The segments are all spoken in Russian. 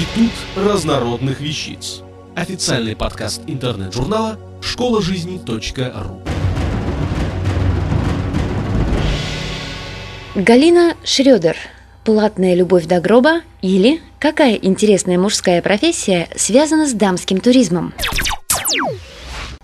Институт разнородных вещиц. Официальный подкаст интернет-журнала школа жизни.ру. Галина Шрёдер. Платная любовь до гроба или какая интересная мужская профессия связана с дамским туризмом?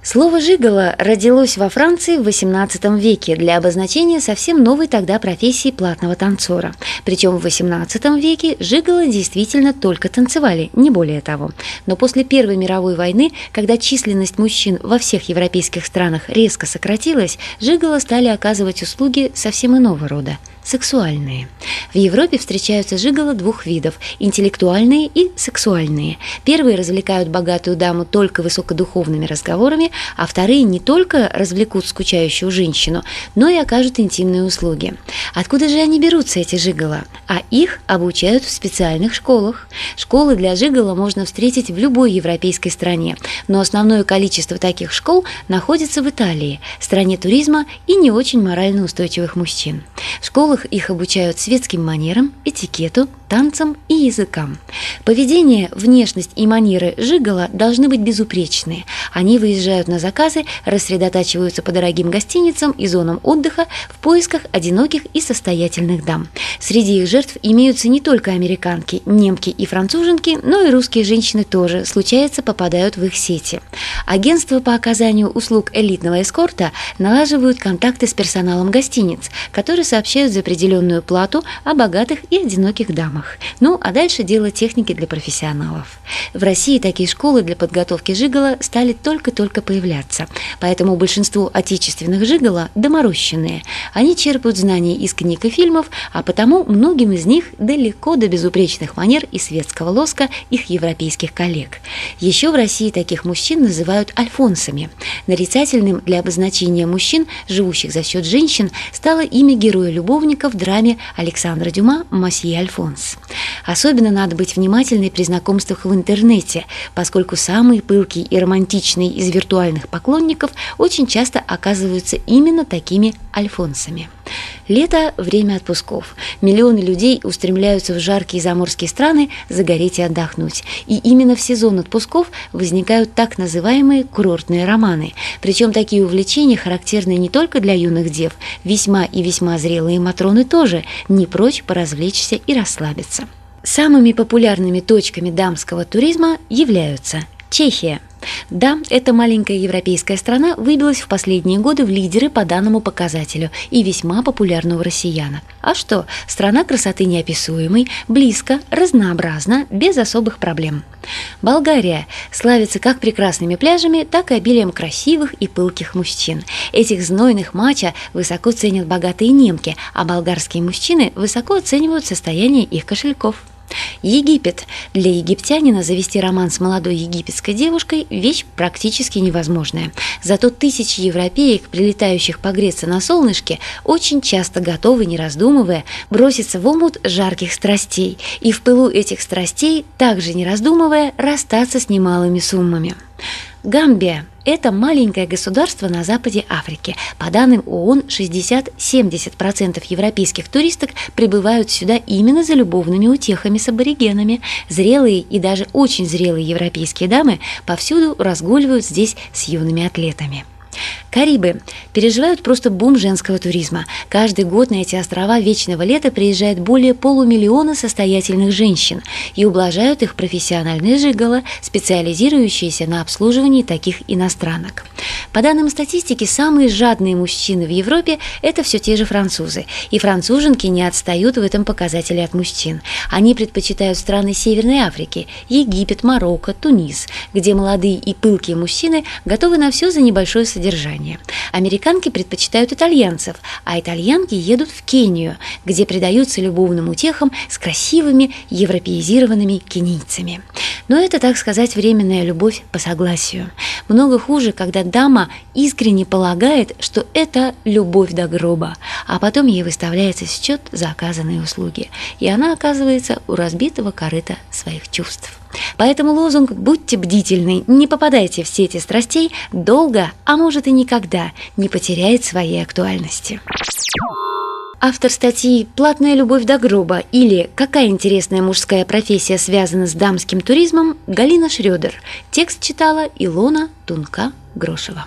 Слово «жиголо» родилось во Франции в XVIII веке для обозначения совсем новой тогда профессии платного танцора. Причем в XVIII веке жиголо действительно только танцевали, не более того. Но после Первой мировой войны, когда численность мужчин во всех европейских странах резко сократилась, жиголо стали оказывать услуги совсем иного рода – сексуальные. В Европе встречаются жиголо двух видов – интеллектуальные и сексуальные. Первые развлекают богатую даму только высокодуховными разговорами, а вторые не только развлекут скучающую женщину, но и окажут интимные услуги. Откуда же они берутся, эти жиголо? А их обучают в специальных школах. Школы для жиголо можно встретить в любой европейской стране, но основное количество таких школ находится в Италии, стране туризма и не очень морально устойчивых мужчин. Школы школах их обучают светским манерам, этикету, танцам и языкам. Поведение, внешность и манеры Жигала должны быть безупречные. Они выезжают на заказы, рассредотачиваются по дорогим гостиницам и зонам отдыха в поисках одиноких и состоятельных дам. Среди их жертв имеются не только американки, немки и француженки, но и русские женщины тоже, случается, попадают в их сети. Агентства по оказанию услуг элитного эскорта налаживают контакты с персоналом гостиниц, которые сообщают за определенную плату о богатых и одиноких дамах. Ну, а дальше дело техники для профессионалов. В России такие школы для подготовки жигала стали только-только появляться, поэтому большинство отечественных жигала доморощенные. Они черпают знания из книг и фильмов, а потому многим из них далеко до безупречных манер и светского лоска их европейских коллег. Еще в России таких мужчин называют альфонсами. Нарицательным для обозначения мужчин, живущих за счет женщин, стало имя героя-любовника художника в драме Александра Дюма «Масье Альфонс». Особенно надо быть внимательной при знакомствах в интернете, поскольку самые пылкие и романтичные из виртуальных поклонников очень часто оказываются именно такими альфонсами. Лето – время отпусков. Миллионы людей устремляются в жаркие заморские страны загореть и отдохнуть. И именно в сезон отпусков возникают так называемые курортные романы. Причем такие увлечения характерны не только для юных дев, весьма и весьма зрелые матроны тоже не прочь поразвлечься и расслабиться. Самыми популярными точками дамского туризма являются Чехия – да, эта маленькая европейская страна выбилась в последние годы в лидеры по данному показателю и весьма популярна у россиянок. А что, страна красоты неописуемой, близко, разнообразна, без особых проблем. Болгария славится как прекрасными пляжами, так и обилием красивых и пылких мужчин. Этих знойных мача высоко ценят богатые немки, а болгарские мужчины высоко оценивают состояние их кошельков. Египет. Для египтянина завести роман с молодой египетской девушкой – вещь практически невозможная. Зато тысячи европеек, прилетающих погреться на солнышке, очень часто готовы, не раздумывая, броситься в омут жарких страстей и в пылу этих страстей, также не раздумывая, расстаться с немалыми суммами. Гамбия – это маленькое государство на западе Африки. По данным ООН, 60-70% европейских туристок прибывают сюда именно за любовными утехами с аборигенами. Зрелые и даже очень зрелые европейские дамы повсюду разгуливают здесь с юными атлетами. Карибы переживают просто бум женского туризма. Каждый год на эти острова вечного лета приезжает более полумиллиона состоятельных женщин и ублажают их профессиональные жиголо, специализирующиеся на обслуживании таких иностранок. По данным статистики, самые жадные мужчины в Европе – это все те же французы. И француженки не отстают в этом показателе от мужчин. Они предпочитают страны Северной Африки – Египет, Марокко, Тунис, где молодые и пылкие мужчины готовы на все за небольшое содержание содержание. Американки предпочитают итальянцев, а итальянки едут в Кению, где предаются любовным утехам с красивыми европеизированными кенийцами. Но это, так сказать, временная любовь по согласию. Много хуже, когда дама искренне полагает, что это любовь до гроба, а потом ей выставляется счет за оказанные услуги, и она оказывается у разбитого корыта своих чувств. Поэтому лозунг «Будьте бдительны, не попадайте в сети страстей» долго, а может и никогда не потеряет своей актуальности. Автор статьи «Платная любовь до гроба» или «Какая интересная мужская профессия связана с дамским туризмом» Галина Шрёдер. Текст читала Илона Тунка-Грошева.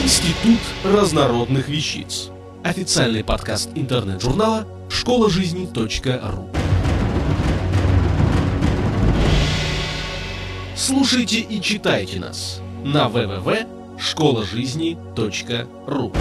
Институт разнородных вещиц. Официальный подкаст интернет-журнала школа жизни.ру. Слушайте и читайте нас на www.школажизни.ру.